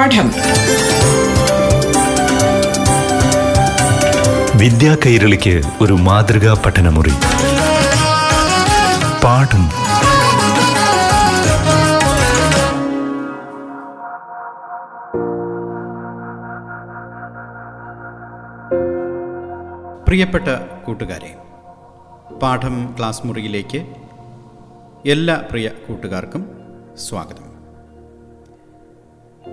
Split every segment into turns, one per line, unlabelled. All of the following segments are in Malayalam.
പാഠം.
വിദ്യാ കൈരളിക്ക് ഒരു മാതൃകാ പഠനമുറി. പാഠം.
പ്രിയപ്പെട്ട കൂട്ടുകാരെ പാഠം ക്ലാസ് മുറിയിലേക്ക് എല്ലാ പ്രിയ കൂട്ടുകാർക്കും സ്വാഗതം.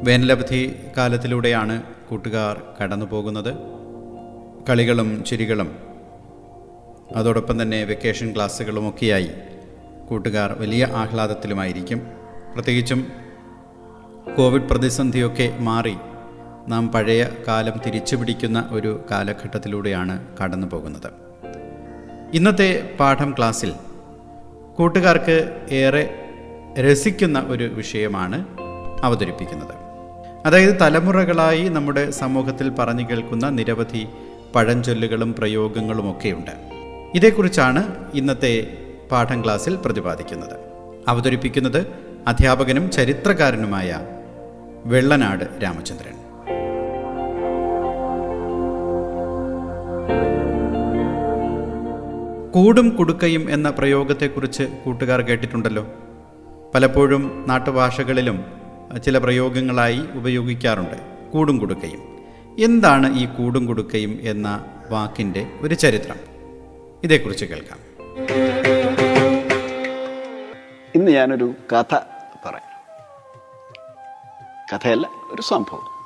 വേനലവധി കാലത്തിലൂടെയാണ് കൂട്ടുകാർ കടന്നു പോകുന്നത് കളികളും ചിരികളും അതോടൊപ്പം തന്നെ വെക്കേഷൻ ക്ലാസ്സുകളുമൊക്കെയായി കൂട്ടുകാർ വലിയ ആഹ്ലാദത്തിലുമായിരിക്കും. പ്രത്യേകിച്ചും കോവിഡ് പ്രതിസന്ധിയൊക്കെ മാറി നാം പഴയ കാലം തിരിച്ചു പിടിക്കുന്ന ഒരു കാലഘട്ടത്തിലൂടെയാണ് കടന്നു പോകുന്നത് ഇന്നത്തെ പാഠം ക്ലാസ്സിൽ കൂട്ടുകാർക്ക് ഏറെ രസിക്കുന്ന ഒരു വിഷയമാണ് അവതരിപ്പിക്കുന്നത്. അതായത് തലമുറകളായി നമ്മുടെ സമൂഹത്തിൽ പറഞ്ഞു കേൾക്കുന്ന നിരവധി പഴഞ്ചൊല്ലുകളും പ്രയോഗങ്ങളും പ്രയോഗങ്ങളുമൊക്കെയുണ്ട് ഇതേക്കുറിച്ചാണ് ഇന്നത്തെ പാഠം ക്ലാസ്സിൽ പ്രതിപാദിക്കുന്നത്. അവതരിപ്പിക്കുന്നത് അധ്യാപകനും ചരിത്രകാരനുമായ വെള്ളനാട് രാമചന്ദ്രൻ. കൂടും കുടുക്കയും എന്ന പ്രയോഗത്തെക്കുറിച്ച് കൂട്ടുകാർ കേട്ടിട്ടുണ്ടല്ലോ. പലപ്പോഴും നാട്ടുഭാഷകളിലും ചില പ്രയോഗങ്ങളായി ഉപയോഗിക്കാറുണ്ട്. കൂടും കൊടുക്കയും. എന്താണ് ഈ കൂടും കൊടുക്കയും എന്ന വാക്കിന്റെ ഒരു ചരിത്രം? ഇതേക്കുറിച്ച് കേൾക്കാം.
ഇന്ന് ഞാനൊരു കഥ പറയാം. കഥയല്ല ഒരു സംഭവം.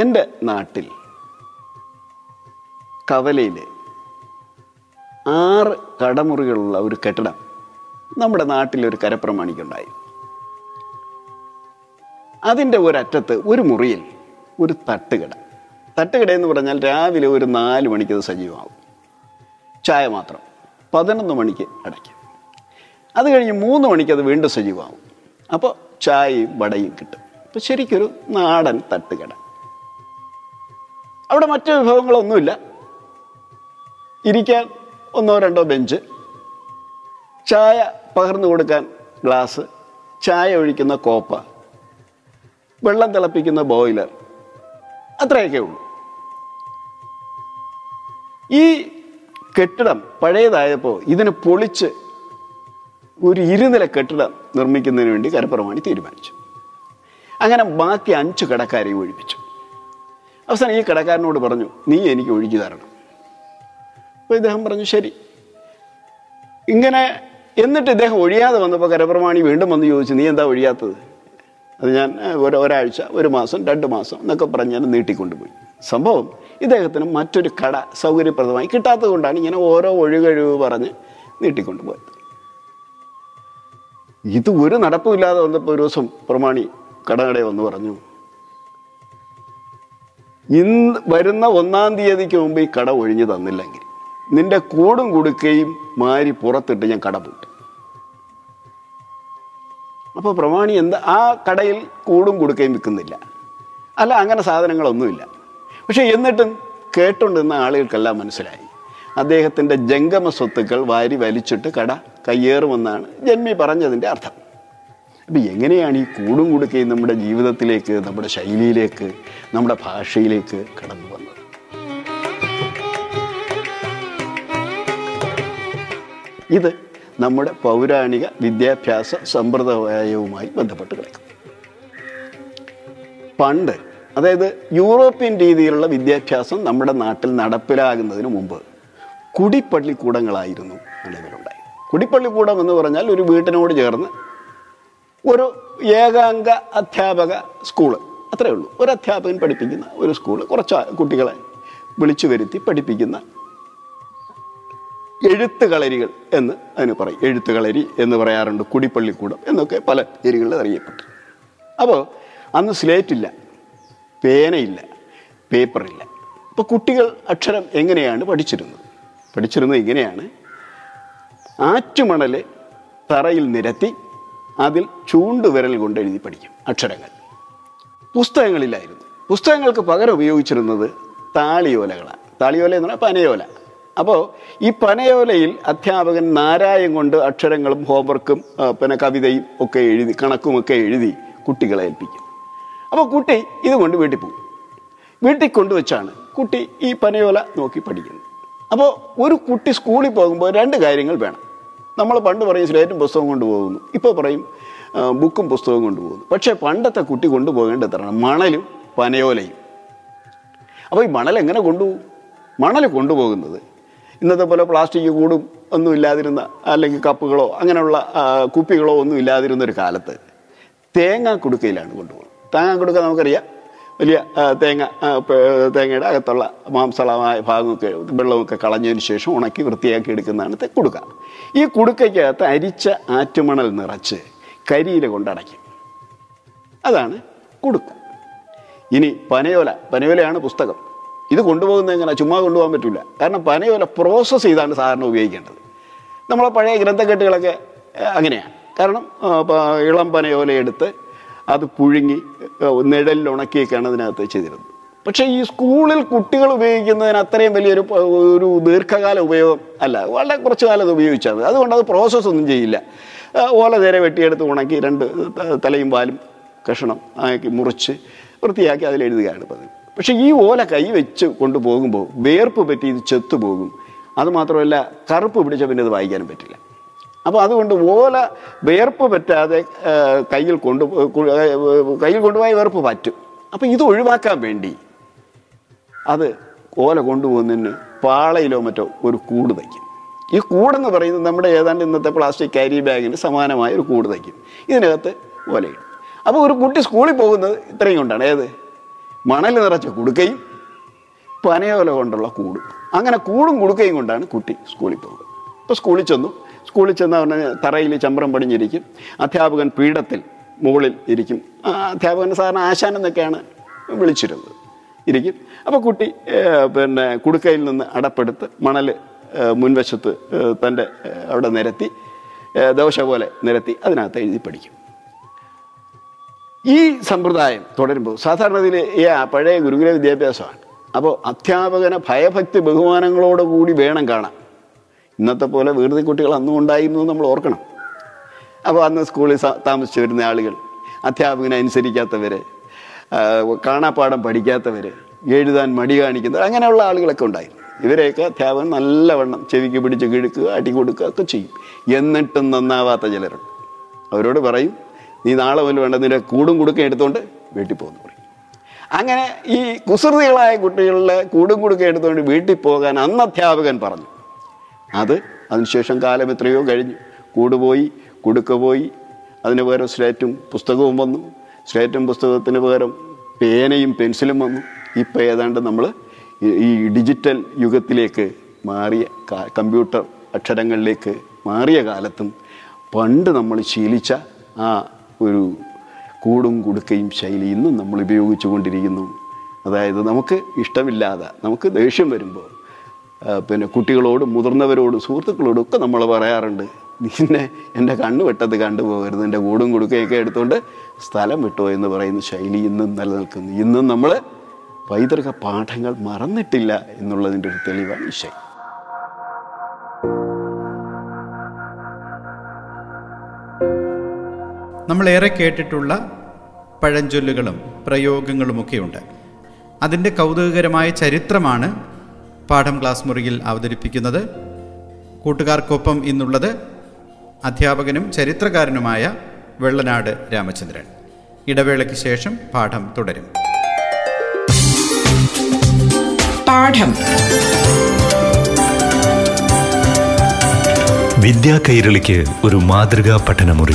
എന്റെ നാട്ടിൽ കവലയിൽ ആറ് കടമുറികളുള്ള ഒരു കെട്ടിടം നമ്മുടെ നാട്ടിലൊരു കരപ്രമാണിക്കുണ്ടായി. അതിന്റെ ഒരറ്റത്ത് ഒരു മുറിയിൽ ഒരു തട്ടുകട. തട്ടുകട എന്ന് പറഞ്ഞാൽ രാവിലെ ഒരു നാല് മണിക്ക് അത് സജീവമാകും ചായ മാത്രം. പതിനൊന്ന് മണിക്ക് അടയ്ക്കും. അത് കഴിഞ്ഞ് മൂന്ന് മണിക്ക് അത് വീണ്ടും സജീവമാകും അപ്പോൾ ചായയും വടയും കിട്ടും. അപ്പോൾ ശരിക്കൊരു നാടൻ തട്ടുകട. അവിടെ മറ്റു വിഭവങ്ങളൊന്നുമില്ല. ഇരിക്കാൻ ഒന്നോ രണ്ടോ ബെഞ്ച്. ചായ പകർന്നു കൊടുക്കാൻ ഗ്ലാസ്. ചായ ഒഴിക്കുന്ന കോപ്പ. വെള്ളം തിളപ്പിക്കുന്ന ബോയിലർ. അത്രയൊക്കെ ഉള്ളൂ. ഈ കെട്ടിടം പഴയതായപ്പോൾ ഇതിനെ പൊളിച്ച് ഒരു ഇരുനില കെട്ടിടം നിർമ്മിക്കുന്നതിന് വേണ്ടി കരപ്പുറമാണി തീരുമാനിച്ചു. അങ്ങനെ ബാക്കി അഞ്ച് കടക്കാരെയും ഒഴിപ്പിച്ചു. അവസാനം ഈ കടക്കാരനോട് പറഞ്ഞു നീ എനിക്ക് ഒഴിച്ചു തരണം. അപ്പോൾ ഇദ്ദേഹം പറഞ്ഞു ശരി. ഇങ്ങനെ എന്നിട്ട് ഇദ്ദേഹം ഒഴിയാതെ വന്നപ്പോൾ കരപ്രമാണി വീണ്ടും വന്ന് ചോദിച്ചു നീ എന്താ ഒഴിയാത്തത്? അത് ഞാൻ ഒരു ഒരാഴ്ച ഒരു മാസം രണ്ട് മാസം എന്നൊക്കെ പറഞ്ഞ് ഞാൻ നീട്ടിക്കൊണ്ടുപോയി. സംഭവം ഇദ്ദേഹത്തിന് മറ്റൊരു കട സൗകര്യപ്രദമായി കിട്ടാത്തത് കൊണ്ടാണ് ഇങ്ങനെ ഓരോ ഒഴികഴിവ് പറഞ്ഞ് നീട്ടിക്കൊണ്ടുപോയത്. ഇത് ഒരു നടപ്പുമില്ലാതെ വന്നപ്പോൾ ഒരു ദിവസം പ്രമാണി കടകടയെ വന്ന് പറഞ്ഞു ഇന്ന് വരുന്ന ഒന്നാം തീയതിക്ക് മുമ്പ് ഈ കട ഒഴിഞ്ഞു തന്നില്ലെങ്കിൽ നിന്റെ കൂടും കുടുക്കയും മാരി പുറത്തിട്ട് ഞാൻ കട പൂട്ടും. അപ്പോൾ പ്രമാണി എന്താ ആ കടയിൽ കൂടും കൊടുക്കുകയും വിൽക്കുന്നില്ല. അല്ല അങ്ങനെ സാധനങ്ങളൊന്നുമില്ല. പക്ഷേ എന്നിട്ടും കേട്ടുണ്ടെന്ന ആളുകൾക്കെല്ലാം മനസ്സിലായി. അദ്ദേഹത്തിന്റെ ജംഗമ സ്വത്തുക്കൾ വാരി വലിച്ചിട്ട് കട കയ്യേറുമെന്നാണ് ജന്മി പറഞ്ഞതിന്റെ അർത്ഥം. അപ്പം എങ്ങനെയാണ് ഈ കൂടും കൊടുക്കുകയും നമ്മുടെ ജീവിതത്തിലേക്ക് നമ്മുടെ ശൈലിയിലേക്ക് നമ്മുടെ ഭാഷയിലേക്ക് കടന്നു വന്നത്? ഇത് നമ്മുടെ പൗരാണിക വിദ്യാഭ്യാസ സമ്പ്രദായവുമായി ബന്ധപ്പെട്ട് കിടക്കും പണ്ട് അതായത് യൂറോപ്യൻ രീതിയിലുള്ള വിദ്യാഭ്യാസം നമ്മുടെ നാട്ടിൽ നടപ്പിലാകുന്നതിന് മുമ്പ് കുടിപ്പള്ളിക്കൂടങ്ങളായിരുന്നു നിലവിലുണ്ടായത്. കുടിപ്പള്ളിക്കൂടം എന്ന് പറഞ്ഞാൽ ഒരു വീട്ടിനോട് ചേർന്ന് ഒരു ഏകാംഗ അധ്യാപക സ്കൂൾ. അത്രയേ ഉള്ളൂ. ഒരു അധ്യാപകൻ പഠിപ്പിക്കുന്ന ഒരു സ്കൂൾ. കുറച്ച് കുട്ടികളെ വിളിച്ചു വരുത്തി പഠിപ്പിക്കുന്ന എഴുത്ത് കളരികൾ എന്ന് അതിന് പറയും. എഴുത്തുകളരി എന്ന് പറയാറുണ്ട് കുടിപ്പള്ളിക്കൂടം എന്നൊക്കെ പല പേരുകളിൽ അറിയപ്പെട്ടു അപ്പോൾ അന്ന് സ്ലേറ്റില്ല പേനയില്ല പേപ്പറില്ല അപ്പോൾ കുട്ടികൾ അക്ഷരം എങ്ങനെയാണ് പഠിച്ചിരുന്നത്? പഠിച്ചിരുന്നത് ഇങ്ങനെയാണ്. ആറ്റുമണൽ തറയിൽ നിരത്തി അതിൽ ചൂണ്ടുവിരൽ കൊണ്ട് എഴുതി പഠിക്കും അക്ഷരങ്ങൾ. പുസ്തകങ്ങളിലായിരുന്നു. പുസ്തകങ്ങൾക്ക് പകരം ഉപയോഗിച്ചിരുന്നത് താളിയോലകളാണ്. താളിയോല എന്ന് പറഞ്ഞാൽ പനയോല. അപ്പോൾ ഈ പനയോലയിൽ അധ്യാപകൻ നാരായം കൊണ്ട് അക്ഷരങ്ങളും ഹോംവർക്കും പിന്നെ കവിതയും ഒക്കെ എഴുതി കണക്കുമൊക്കെ എഴുതി കുട്ടികളെ ഏൽപ്പിക്കും. അപ്പോൾ കുട്ടി ഇതുകൊണ്ട് വീട്ടിൽ പോകും. വീട്ടിൽ കൊണ്ടുവച്ചാണ് കുട്ടി ഈ പനയോല നോക്കി പഠിക്കുന്നത്. അപ്പോൾ ഒരു കുട്ടി സ്കൂളിൽ പോകുമ്പോൾ രണ്ട് കാര്യങ്ങൾ വേണം. നമ്മൾ പണ്ട് പറയും സ്ലേറ്റും പുസ്തകം കൊണ്ടുപോകുന്നു. ഇപ്പോൾ പറയും ബുക്കും പുസ്തകവും കൊണ്ടുപോകുന്നു. പക്ഷേ പണ്ടത്തെ കുട്ടി കൊണ്ടുപോകേണ്ടത് എത്രയാണ് മണലും പനയോലയും അപ്പോൾ ഈ മണൽ എങ്ങനെ കൊണ്ടുപോകും? മണൽ കൊണ്ടുപോകുന്നത് ഇന്നത്തെ പോലെ പ്ലാസ്റ്റിക് കൂടും ഒന്നും ഇല്ലാതിരുന്ന അല്ലെങ്കിൽ കപ്പുകളോ അങ്ങനെയുള്ള കുപ്പികളോ ഒന്നും ഇല്ലാതിരുന്ന ഒരു കാലത്ത് തേങ്ങ കുടുക്കയിലാണ് കൊണ്ടുപോകുന്നത്. തേങ്ങ കുടുക്ക നമുക്കറിയാം. വലിയ തേങ്ങ തേങ്ങയുടെ അകത്തുള്ള മാംസളമായ ഭാഗമൊക്കെ വെള്ളമൊക്കെ കളഞ്ഞതിന് ശേഷം ഉണക്കി വൃത്തിയാക്കി എടുക്കുന്നതാണ് കുടുക്ക. ഈ കുടുക്കയ്ക്കകത്ത് അരിച്ച ആറ്റുമണൽ നിറച്ച് കരിയില കൊണ്ടടയ്ക്കും. അതാണ് കുടുക്ക. ഇനി പനയോല. പനയോലയാണ് പുസ്തകം. ഇത് കൊണ്ടുപോകുന്നത് എങ്ങനെ? ചുമ്മാ കൊണ്ടുപോകാൻ പറ്റില്ല കാരണം പനയോല പ്രോസസ്സ് ചെയ്താണ് സാധാരണ ഉപയോഗിക്കേണ്ടത്. നമ്മളെ പഴയ ഗ്രന്ഥക്കെട്ടുകളൊക്കെ അങ്ങനെയാണ് കാരണം ഇളം പനയോല എടുത്ത് അത് പുഴുങ്ങി നിഴലിൽ ഉണക്കിയൊക്കെയാണ് അതിനകത്ത് ചെയ്തിരുന്നത്. പക്ഷേ ഈ സ്കൂളിൽ കുട്ടികൾ ഉപയോഗിക്കുന്നതിന് അത്രയും വലിയൊരു ഒരു ദീർഘകാല ഉപയോഗം അല്ല. വളരെ കുറച്ച് കാലം അത് ഉപയോഗിച്ചാൽ മതി. അതുകൊണ്ട് അത് പ്രോസസ്സൊന്നും ചെയ്യില്ല. ഓല നേരെ വെട്ടിയെടുത്ത് ഉണക്കി രണ്ട് തലയും പാലും കഷണം ആക്കി മുറിച്ച് വൃത്തിയാക്കി അതിലെഴുതുകയാണ് പതിവ്. പക്ഷേ ഈ ഓല കൈ വെച്ച് കൊണ്ടുപോകുമ്പോൾ വേർപ്പ് പറ്റി ഇത് ചെത്തുപോകും അതുമാത്രമല്ല കറുപ്പ് പിടിച്ച പിന്നെ ഇത് വായിക്കാനും പറ്റില്ല. അപ്പോൾ അതുകൊണ്ട് ഓല വേർപ്പ് പറ്റാതെ കയ്യിൽ കൊണ്ടു കയ്യിൽ കൊണ്ടുപോയ വേർപ്പ് പറ്റും. അപ്പോൾ ഇത് ഒഴിവാക്കാൻ വേണ്ടി അത് ഓല കൊണ്ടുപോകുന്നതിന് പാളയിലോ മറ്റോ ഒരു കൂട് തയ്ക്കും. ഈ കൂടെന്ന് പറയുന്നത് നമ്മുടെ ഏതാണ്ട് ഇന്നത്തെ പ്ലാസ്റ്റിക് ക്യാരി ബാഗിന് സമാനമായ ഒരു കൂട് തയ്ക്കും. ഇതിനകത്ത് ഓലയിടും. അപ്പോൾ ഒരു കുട്ടി സ്കൂളിൽ പോകുന്നത് ഇത്രയും കൊണ്ടാണ്. ഏത്? മണൽ നിറച്ച കുടുക്കയും പനയോല കൊണ്ടുള്ള കൂടും. അങ്ങനെ കൂടും കുടുക്കയും കൊണ്ടാണ് കുട്ടി സ്കൂളിൽ പോകുന്നത്. ഇപ്പോൾ സ്കൂളിൽ ചെന്നു. സ്കൂളിൽ ചെന്ന പറഞ്ഞാൽ തറയിൽ ചമ്പ്രം പടിഞ്ഞിരിക്കും. അധ്യാപകൻ പീഠത്തിൽ മുകളിൽ ഇരിക്കും. അധ്യാപകൻ സാധാരണ ആശാൻ എന്നൊക്കെയാണ് വിളിച്ചിരുന്നത്. ഇരിക്കും. അപ്പോൾ കുട്ടി പിന്നെ കുടുക്കയിൽ നിന്ന് അടപ്പെടുത്ത് മണൽ മുൻവശത്ത് തന്റെ അവിടെ നിരത്തി ദോശ പോലെ നിരത്തി അതിനകത്ത് എഴുതി പഠിക്കും. ഈ സമ്പ്രദായം തുടരുമ്പോൾ ഇതിൽ ഈ പഴയ ഗുരുകുല വിദ്യാഭ്യാസമാണ്. അപ്പോൾ അധ്യാപകനെ ഭയഭക്തി ബഹുമാനങ്ങളോട് കൂടി വേണം കാണാൻ. ഇന്നത്തെ പോലെ വീർതി കുട്ടികൾ അന്നും ഉണ്ടായിരുന്നു നമ്മൾ ഓർക്കണം. അപ്പോൾ അന്ന് സ്കൂളിൽ താമസിച്ചു വരുന്ന ആളുകൾ അധ്യാപകനെ അനുസരിക്കാത്തവർ കാണാപ്പാടം പഠിക്കാത്തവർ എഴുതാൻ മടി കാണിക്കുന്നവർ അങ്ങനെയുള്ള ആളുകളൊക്കെ ഉണ്ടായിരുന്നു ഇവരെയൊക്കെ അധ്യാപകൻ നല്ലവണ്ണം ചെവിക്ക് പിടിച്ച് കിഴുക്കുക അടി കൊടുക്കുക ഒക്കെ ചെയ്യും. എന്നിട്ടും നന്നാവാത്ത ചിലരുണ്ട്. അവരോട് പറയും നീ നാളെ മുതൽ വേണ്ട നിന്റെ കൂടും കുടുക്കം എടുത്തുകൊണ്ട് വീട്ടിൽ പോകുന്നു പറയും. അങ്ങനെ ഈ കുസൃതികളായ കുട്ടികളുടെ കൂടും കുടുക്കം എടുത്തുകൊണ്ട് വീട്ടിൽ പോകാൻ അന്ന് അധ്യാപകൻ പറഞ്ഞു. അത് അതിനുശേഷം കാലം എത്രയോ കഴിഞ്ഞു. കൂടുപോയി കുടുക്ക പോയി അതിന് പകരം സ്ലേറ്റും പുസ്തകവും വന്നു. സ്ലേറ്റും പുസ്തകത്തിന് പകരം പേനയും പെൻസിലും വന്നു. ഇപ്പോൾ ഏതാണ്ട് നമ്മൾ ഈ ഡിജിറ്റൽ യുഗത്തിലേക്ക് മാറിയ കമ്പ്യൂട്ടർ അക്ഷരങ്ങളിലേക്ക് മാറിയ കാലത്തും പണ്ട് നമ്മൾ ശീലിച്ച ആ ഒരു കൂടും കുടുക്കയും ശൈലി ഇന്നും നമ്മൾ ഉപയോഗിച്ചു കൊണ്ടിരിക്കുന്നു. അതായത് നമുക്ക് ഇഷ്ടമില്ലാതെ നമുക്ക് ദേഷ്യം വരുമ്പോൾ പിന്നെ കുട്ടികളോടും മുതിർന്നവരോടും സുഹൃത്തുക്കളോടും ഒക്കെ നമ്മൾ പറയാറുണ്ട് നിന്നെ എന്റെ കണ്ണ് വെട്ടത്ത് കണ്ടുപോകരുത് എന്റെ കൂടും കുടുക്കയൊക്കെ എടുത്തുകൊണ്ട് സ്ഥലം വിട്ടോ എന്ന് പറയുന്ന ശൈലി ഇന്നും നിലനിൽക്കുന്നു. ഇന്നും നമ്മൾ പൈതൃക പാഠങ്ങൾ മറന്നിട്ടില്ല എന്നുള്ളതിന്റെ ഒരു തെളിവാണ് ഈ ശൈലി.
നമ്മളേറെ കേട്ടിട്ടുള്ള പഴഞ്ചൊല്ലുകളും പ്രയോഗങ്ങളുമൊക്കെയുണ്ട്. അതിന്റെ കൗതുകകരമായ ചരിത്രമാണ് പാഠം ക്ലാസ് മുറിയിൽ അവതരിപ്പിക്കുന്നത്. കൂട്ടുകാർക്കൊപ്പം ഇന്നുള്ളത് അധ്യാപകനും ചരിത്രകാരനുമായ വെള്ളനാട് രാമചന്ദ്രൻ. ഇടവേളയ്ക്ക് ശേഷം പാഠം തുടരും.
പാഠം.
വിദ്യാ കൈരളിക്ക് ഒരു മാതൃകാ പഠനമുറി.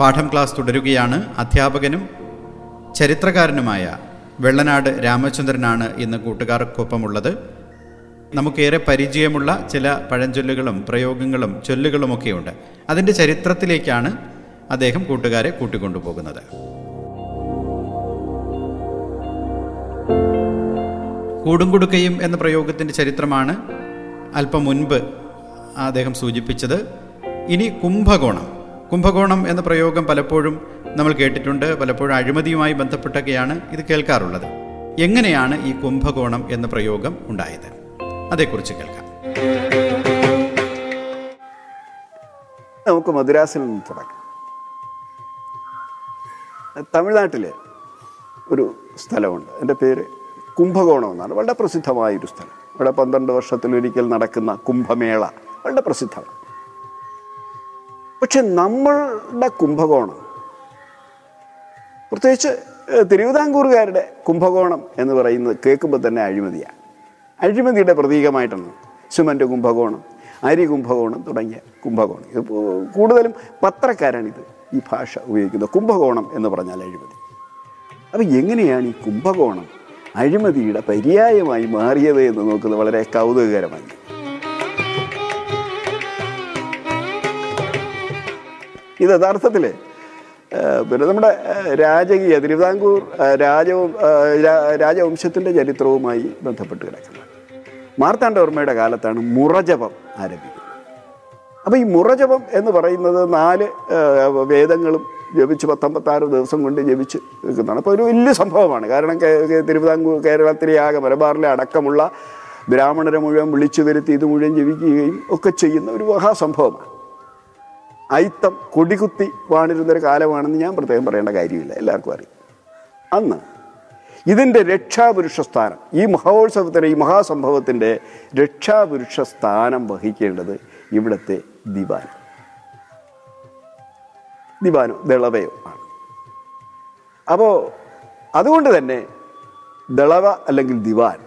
പാഠം ക്ലാസ് തുടരുകയാണ്. അധ്യാപകനും ചരിത്രകാരനുമായ വെള്ളനാട് രാമചന്ദ്രനാണ് ഇന്ന് കൂട്ടുകാർക്കൊപ്പമുള്ളത്. നമുക്കേറെ പരിചയമുള്ള ചില പഴഞ്ചൊല്ലുകളും പ്രയോഗങ്ങളും ചൊല്ലുകളുമൊക്കെയുണ്ട്. അതിന്റെ ചരിത്രത്തിലേക്കാണ് അദ്ദേഹം കൂട്ടുകാരെ കൂട്ടിക്കൊണ്ടുപോകുന്നത്. കൂടും കൊടുക്കയും എന്ന പ്രയോഗത്തിന്റെ ചരിത്രമാണ് അല്പം മുൻപ് അദ്ദേഹം സൂചിപ്പിച്ചത്. ഇനി കുംഭകോണം. കുംഭകോണം എന്ന പ്രയോഗം പലപ്പോഴും നമ്മൾ കേട്ടിട്ടുണ്ട് പലപ്പോഴും അഴിമതിയുമായി ബന്ധപ്പെട്ടൊക്കെയാണ് ഇത് കേൾക്കാറുള്ളത്. എങ്ങനെയാണ് ഈ കുംഭകോണം എന്ന പ്രയോഗം ഉണ്ടായത്? അതേക്കുറിച്ച് കേൾക്കാം.
നമുക്ക് മദ്രാസിൽ നിന്ന് തുടങ്ങാം. തമിഴ്നാട്ടിലെ ഒരു സ്ഥലമുണ്ട്. എന്റെ പേര് കുംഭകോണം എന്നാണ്. വളരെ പ്രസിദ്ധമായൊരു സ്ഥലം. ഇവിടെ പന്ത്രണ്ട് വർഷത്തിലൊരിക്കൽ നടക്കുന്ന കുംഭമേള വളരെ പ്രസിദ്ധമാണ്. പക്ഷെ നമ്മളുടെ കുംഭകോണം പ്രത്യേകിച്ച് തിരുവിതാംകൂറുകാരുടെ കുംഭകോണം എന്ന് പറയുന്നത് കേൾക്കുമ്പോൾ തന്നെ അഴിമതിയാണ്. അഴിമതിയുടെ പ്രതീകമായിട്ടാണ് സിമന്റ് കുംഭകോണം അരി കുംഭകോണം തുടങ്ങിയ കുംഭകോണം. ഇത് കൂടുതലും പത്രക്കാരാണിത് ഈ ഭാഷ ഉപയോഗിക്കുന്നത് കുംഭകോണം എന്ന് പറഞ്ഞാൽ അഴിമതി. അപ്പോൾ എങ്ങനെയാണ് ഈ കുംഭകോണം അഴിമതിയുടെ പര്യായമായി മാറിയത് എന്ന് നോക്കുന്നത് വളരെ കൗതുകകരമായി ഇത് യഥാർത്ഥത്തിൽ പിന്നെ നമ്മുടെ രാജകീയ തിരുവിതാംകൂർ രാജവും രാജവംശത്തിന്റെ ചരിത്രവുമായി ബന്ധപ്പെട്ട് കിടക്കുന്നത്. മാർത്താണ്ഡവർമ്മയുടെ കാലത്താണ് മുറജപം ആരംഭിക്കുന്നത്. അപ്പോൾ ഈ മുറജപം എന്ന് പറയുന്നത് നാല് വേദങ്ങളും ജപിച്ച് പത്തൊമ്പത്താറ് ദിവസം കൊണ്ട് ജപിച്ച് നിൽക്കുന്നതാണ്. അപ്പോൾ ഒരു വലിയ സംഭവമാണ്. കാരണം തിരുവിതാംകൂർ കേരളത്തിലെ ആകെ മലബാറിലെ അടക്കമുള്ള ബ്രാഹ്മണരെ മുഴുവൻ വിളിച്ചു വരുത്തി ഇത് മുഴുവൻ ജപിക്കുകയും ഒക്കെ ചെയ്യുന്ന ഒരു മഹാസംഭവമാണ്. അയിത്തം കൊടികുത്തി വാണിരുന്നൊരു കാലമാണെന്ന് ഞാൻ പ്രത്യേകം പറയേണ്ട കാര്യമില്ല. എല്ലാവർക്കും അറിയാം. അന്ന് ഇതിന്റെ രക്ഷാപുരുഷ സ്ഥാനം ഈ മഹോത്സവത്തിന്റെ ഈ മഹാസംഭവത്തിന്റെ രക്ഷാപുരുഷ സ്ഥാനം വഹിക്കേണ്ടത് ഇവിടുത്തെ ദിവാനം ദിവാനോ ദളവയോ ആണ്. അപ്പോൾ അതുകൊണ്ട് തന്നെ ദളവ അല്ലെങ്കിൽ ദിവാൻ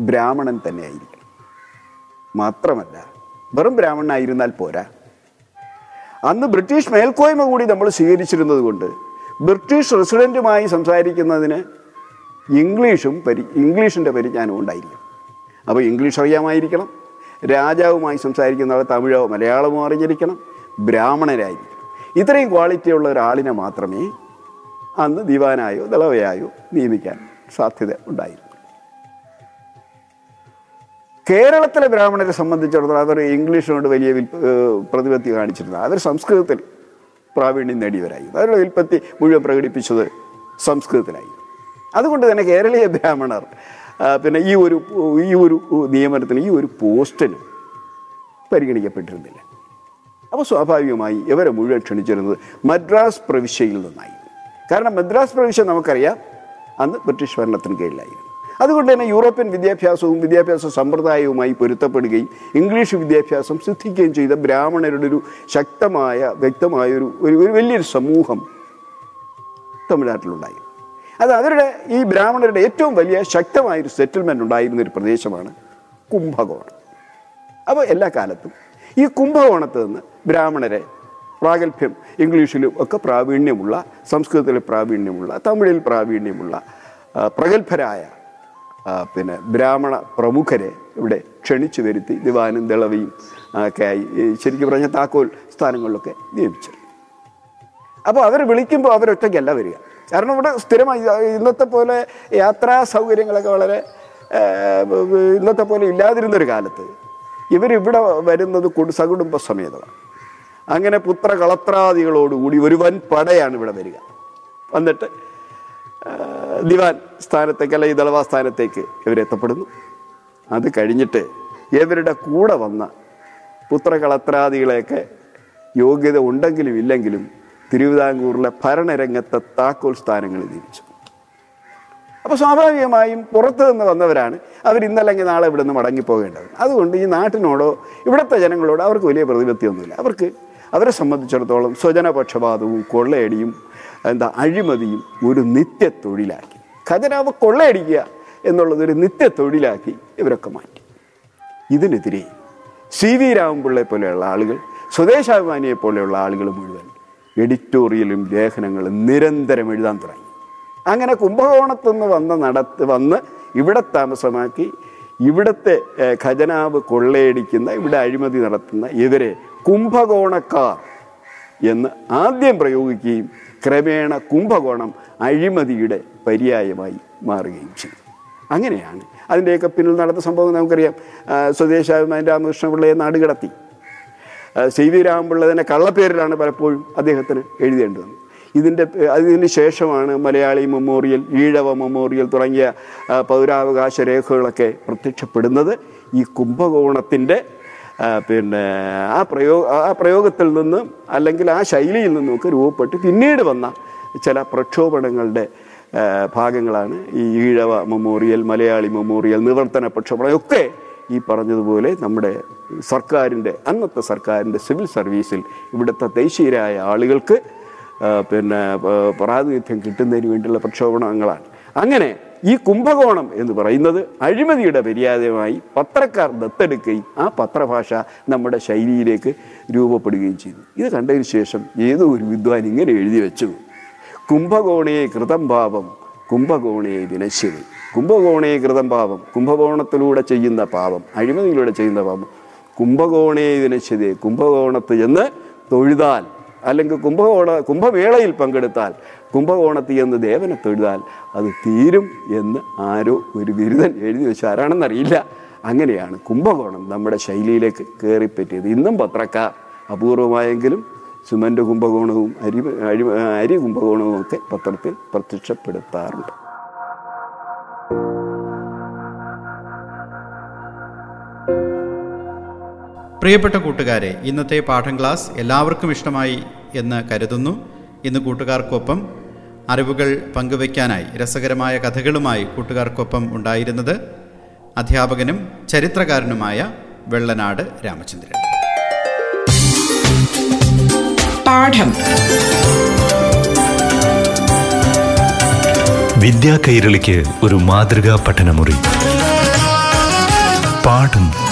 ബ്രാഹ്മണൻ തന്നെയായിരിക്കും മാത്രമല്ല വെറും ബ്രാഹ്മണനായിരുന്നാൽ പോരാ. അന്ന് ബ്രിട്ടീഷ് മേൽക്കോയ്മ കൂടി നമ്മൾ സ്വീകരിച്ചിരുന്നത് കൊണ്ട് ബ്രിട്ടീഷ് റെസിഡന്റുമായി സംസാരിക്കുന്നതിന് ഇംഗ്ലീഷും പരി ഇംഗ്ലീഷിന്റെ പരിജ്ഞാനവും ഉണ്ടായിരിക്കും. അപ്പോൾ ഇംഗ്ലീഷ് അറിയാമായിരിക്കണം. രാജാവുമായി സംസാരിക്കുന്ന ആൾ തമിഴോ മലയാളമോ അറിഞ്ഞിരിക്കണം. ബ്രാഹ്മണരായിരിക്കണം. ഇത്രയും ക്വാളിറ്റിയുള്ള ഒരാളിനെ മാത്രമേ അന്ന് ദിവാനായോ ദളവയായോ നിയമിക്കാൻ സാധ്യത ഉണ്ടായിരുന്നു. കേരളത്തിലെ ബ്രാഹ്മണരെ സംബന്ധിച്ചിടത്തോളം അതൊരു ഇംഗ്ലീഷിനോട് വലിയ പ്രതിപത്തി കാണിച്ചിരുന്നത് അവർ സംസ്കൃതത്തിൽ പ്രാവീണ്യം നേടിയവരായി അവരുടെ വിൽപ്പത്തി മുഴുവൻ പ്രകടിപ്പിച്ചത് സംസ്കൃതത്തിലായി അതുകൊണ്ട് തന്നെ കേരളീയ ബ്രാഹ്മണർ പിന്നെ ഈ ഒരു ഈ ഒരു നിയമനത്തിന് ഈ ഒരു പോസ്റ്റിന് പരിഗണിക്കപ്പെട്ടിരുന്നില്ല. അപ്പോൾ സ്വാഭാവികമായി ഇവരെ മുഴുവൻ ക്ഷണിച്ചിരുന്നത് മദ്രാസ് പ്രവിശ്യയിൽ നിന്നായി കാരണം മദ്രാസ് പ്രവിശ്യ നമുക്കറിയാം അന്ന് ബ്രിട്ടീഷ് ഭരണത്തിന് കീഴിലായിരുന്നു. അതുകൊണ്ട് തന്നെ യൂറോപ്യൻ വിദ്യാഭ്യാസവും വിദ്യാഭ്യാസ സമ്പ്രദായവുമായി പൊരുത്തപ്പെടുകയും ഇംഗ്ലീഷ് വിദ്യാഭ്യാസം സിദ്ധിക്കുകയും ചെയ്ത ബ്രാഹ്മണരുടെ ഒരു ശക്തമായ വ്യക്തമായൊരു ഒരു ഒരു വലിയൊരു സമൂഹം തമിഴ്നാട്ടിലുണ്ടായി. അത് അവരുടെ ഈ ബ്രാഹ്മണരുടെ ഏറ്റവും വലിയ ശക്തമായൊരു സെറ്റിൽമെന്റ് ഉണ്ടായിരുന്ന ഒരു പ്രദേശമാണ് കുംഭകോണം. അപ്പോൾ എല്ലാ കാലത്തും ഈ കുംഭകോണത്ത് നിന്ന് ബ്രാഹ്മണരെ പ്രാഗൽഭ്യം ഇംഗ്ലീഷിലും ഒക്കെ പ്രാവീണ്യമുള്ള സംസ്കൃതത്തിൽ പ്രാവീണ്യമുള്ള തമിഴിൽ പ്രാവീണ്യമുള്ള പ്രഗത്ഭരായ പിന്നെ ബ്രാഹ്മണ പ്രമുഖരെ ഇവിടെ ക്ഷണിച്ചു വരുത്തി ദിവാനും ദളവിയും ഒക്കെ ആയി ശരിക്കും പറഞ്ഞ താക്കോൽ സ്ഥാനങ്ങളിലൊക്കെ നിയമിച്ചിരുന്നു അപ്പോൾ അവർ വിളിക്കുമ്പോൾ അവരൊറ്റയ്ക്കല്ല വരിക. കാരണം ഇവിടെ സ്ഥിരമായി ഇന്നത്തെ പോലെ യാത്രാ സൗകര്യങ്ങളൊക്കെ വളരെ ഇന്നത്തെ പോലെ ഇല്ലാതിരുന്നൊരു കാലത്ത് ഇവരിവിടെ വരുന്നത് കൊടു സകുടുംബ സമേതമാണ്. അങ്ങനെ പുത്ര കളത്രാദികളോടുകൂടി ഒരു വൻ പടയാണ് ഇവിടെ വരിക. വന്നിട്ട് ദിവാൻ സ്ഥാനത്തേക്ക് അല്ലെങ്കിൽ ദളവാ സ്ഥാനത്തേക്ക് ഇവരെത്തപ്പെടുന്നു അത് കഴിഞ്ഞിട്ട് ഇവരുടെ കൂടെ വന്ന പുത്രകളത്രാദികളെയൊക്കെ യോഗ്യത ഉണ്ടെങ്കിലും ഇല്ലെങ്കിലും തിരുവിതാംകൂറിലെ ഭരണരംഗത്തെ താക്കോൽ സ്ഥാനങ്ങളിൽ നിയമിച്ചു അപ്പോൾ സ്വാഭാവികമായും പുറത്തു നിന്ന് വന്നവരാണ് അവർ ഇന്നല്ലെങ്കിൽ നാളെ ഇവിടെ നിന്ന് മടങ്ങിപ്പോകേണ്ടത്. അതുകൊണ്ട് ഈ നാട്ടിനോടോ ഇവിടുത്തെ ജനങ്ങളോടോ അവർക്ക് വലിയ പ്രതിപത്തിയൊന്നുമില്ല. അവർക്ക് അവരെ സംബന്ധിച്ചിടത്തോളം സ്വജനപക്ഷപാതവും കൊള്ളയടിയും എന്താ അഴിമതിയും ഒരു നിത്യ തൊഴിലാക്കി ഖജനാവ് കൊള്ളയടിക്കുക എന്നുള്ളതൊരു നിത്യ തൊഴിലാക്കി ഇവരൊക്കെ മാറ്റി. ഇതിനെതിരെ സി വി രാമപിള്ളയെ പോലെയുള്ള ആളുകൾ സ്വദേശാഭിമാനിയെ പോലെയുള്ള ആളുകൾ മുഴുവൻ എഡിറ്റോറിയലും ലേഖനങ്ങളും നിരന്തരം എഴുതാൻ തുടങ്ങി. അങ്ങനെ കുംഭകോണത്തു നിന്ന് വന്ന് നടത്ത് വന്ന് ഇവിടെ താമസമാക്കി ഇവിടുത്തെ ഖജനാവ് കൊള്ളയടിക്കുന്ന ഇവിടെ അഴിമതി നടത്തുന്ന ഇവരെ കുംഭകോണക്കാർ എന്ന് ആദ്യം പ്രയോഗിക്കുകയും ക്രമേണ കുംഭകോണം അഴിമതിയുടെ പര്യായമായി മാറുകയും ചെയ്തു. അങ്ങനെയാണ് അതിന്റെയൊക്കെ പിന്നിൽ നടന്ന സംഭവം നമുക്കറിയാം. സ്വദേശാഭിമാൻ രാമകൃഷ്ണപിള്ളയെ നാട് കടത്തി സി വി രാമപിള്ള തന്നെ കള്ളപ്പേരിലാണ് പലപ്പോഴും അദ്ദേഹത്തിന് എഴുതേണ്ടി വന്നത്. ഇതിന്റെ അതിന് ശേഷമാണ് മലയാളി മെമ്മോറിയൽ ഈഴവ മെമ്മോറിയൽ തുടങ്ങിയ പൗരാവകാശ രേഖകളൊക്കെ പ്രത്യക്ഷപ്പെടുന്നത് ഈ കുംഭകോണത്തിന്റെ പിന്നെ ആ പ്രയോഗ ആ പ്രയോഗത്തിൽ നിന്ന് അല്ലെങ്കിൽ ആ ശൈലിയിൽ നിന്നുമൊക്കെ രൂപപ്പെട്ട് പിന്നീട് വന്ന ചില പ്രക്ഷോഭണങ്ങളുടെ ഭാഗങ്ങളാണ് ഈ ഈഴവ മെമ്മോറിയൽ മലയാളി മെമ്മോറിയൽ നിവർത്തന പ്രക്ഷോഭണം ഒക്കെ ഈ പറഞ്ഞതുപോലെ നമ്മുടെ സർക്കാരിന്റെ അന്നത്തെ സർക്കാരിന്റെ സിവിൽ സർവീസിൽ ഇവിടുത്തെ ദേശീയരായ ആളുകൾക്ക് പിന്നെ പ്രാതിനിധ്യം കിട്ടുന്നതിന് വേണ്ടിയുള്ള പ്രക്ഷോഭണങ്ങളാണ്. അങ്ങനെ ഈ കുംഭകോണം എന്ന് പറയുന്നത് അഴിമതിയുടെ പര്യാദമായി പത്രക്കാർ ദത്തെടുക്കുകയും ആ പത്രഭാഷ നമ്മുടെ ശൈലിയിലേക്ക് രൂപപ്പെടുകയും ചെയ്തു. ഇത് കണ്ടതിന് ശേഷം ഏതോ ഒരു വിദ്വാൻ ഇങ്ങനെ എഴുതി വെച്ചു. കുംഭകോണയെ കൃതം പാപം കുംഭകോണയെ വിനശ്യത. കുംഭകോണയെ കൃതം പാപം കുംഭകോണത്തിലൂടെ ചെയ്യുന്ന പാപം അഴിമതിയിലൂടെ ചെയ്യുന്ന പാപം കുംഭകോണയെ വിനശ്യത കുംഭകോണത്ത് ചെന്ന് തൊഴുതാൽ അല്ലെങ്കിൽ കുംഭകോണ കുംഭമേളയിൽ പങ്കെടുത്താൽ കുംഭകോണത്തിൽ എന്ന് ദേവനെ തൊഴുതാൽ അത് തീരും എന്ന് ആരോ ഒരു ബിരുദൻ എഴുതി വെച്ച്. ആരാണെന്നറിയില്ല. അങ്ങനെയാണ് കുംഭകോണം നമ്മുടെ ശൈലിയിലേക്ക് കയറിപ്പറ്റിയത്. ഇന്നും പത്രക്കാർ അപൂർവമായെങ്കിലും സുമന്റെ കുംഭകോണവും അരി അരി അരി കുംഭകോണവും ഒക്കെ പത്രത്തിൽ പ്രത്യക്ഷപ്പെടുത്താറുണ്ട്.
പ്രിയപ്പെട്ട കൂട്ടുകാരെ ഇന്നത്തെ പാഠം ക്ലാസ് എല്ലാവർക്കും ഇഷ്ടമായി എന്ന് കരുതുന്നു. ഇന്ന് കൂട്ടുകാർക്കൊപ്പം അറിവുകൾ പങ്കുവയ്ക്കാനായി രസകരമായ കഥകളുമായി കൂട്ടുകാർക്കൊപ്പം ഉണ്ടായിരുന്നത് അധ്യാപകനും ചരിത്രകാരനുമായ വെള്ളനാട് രാമചന്ദ്രൻ.
പാഠം.
വിദ്യാ കൈരളിക്ക് ഒരു മാതൃകാ പഠനമുറി. പാഠം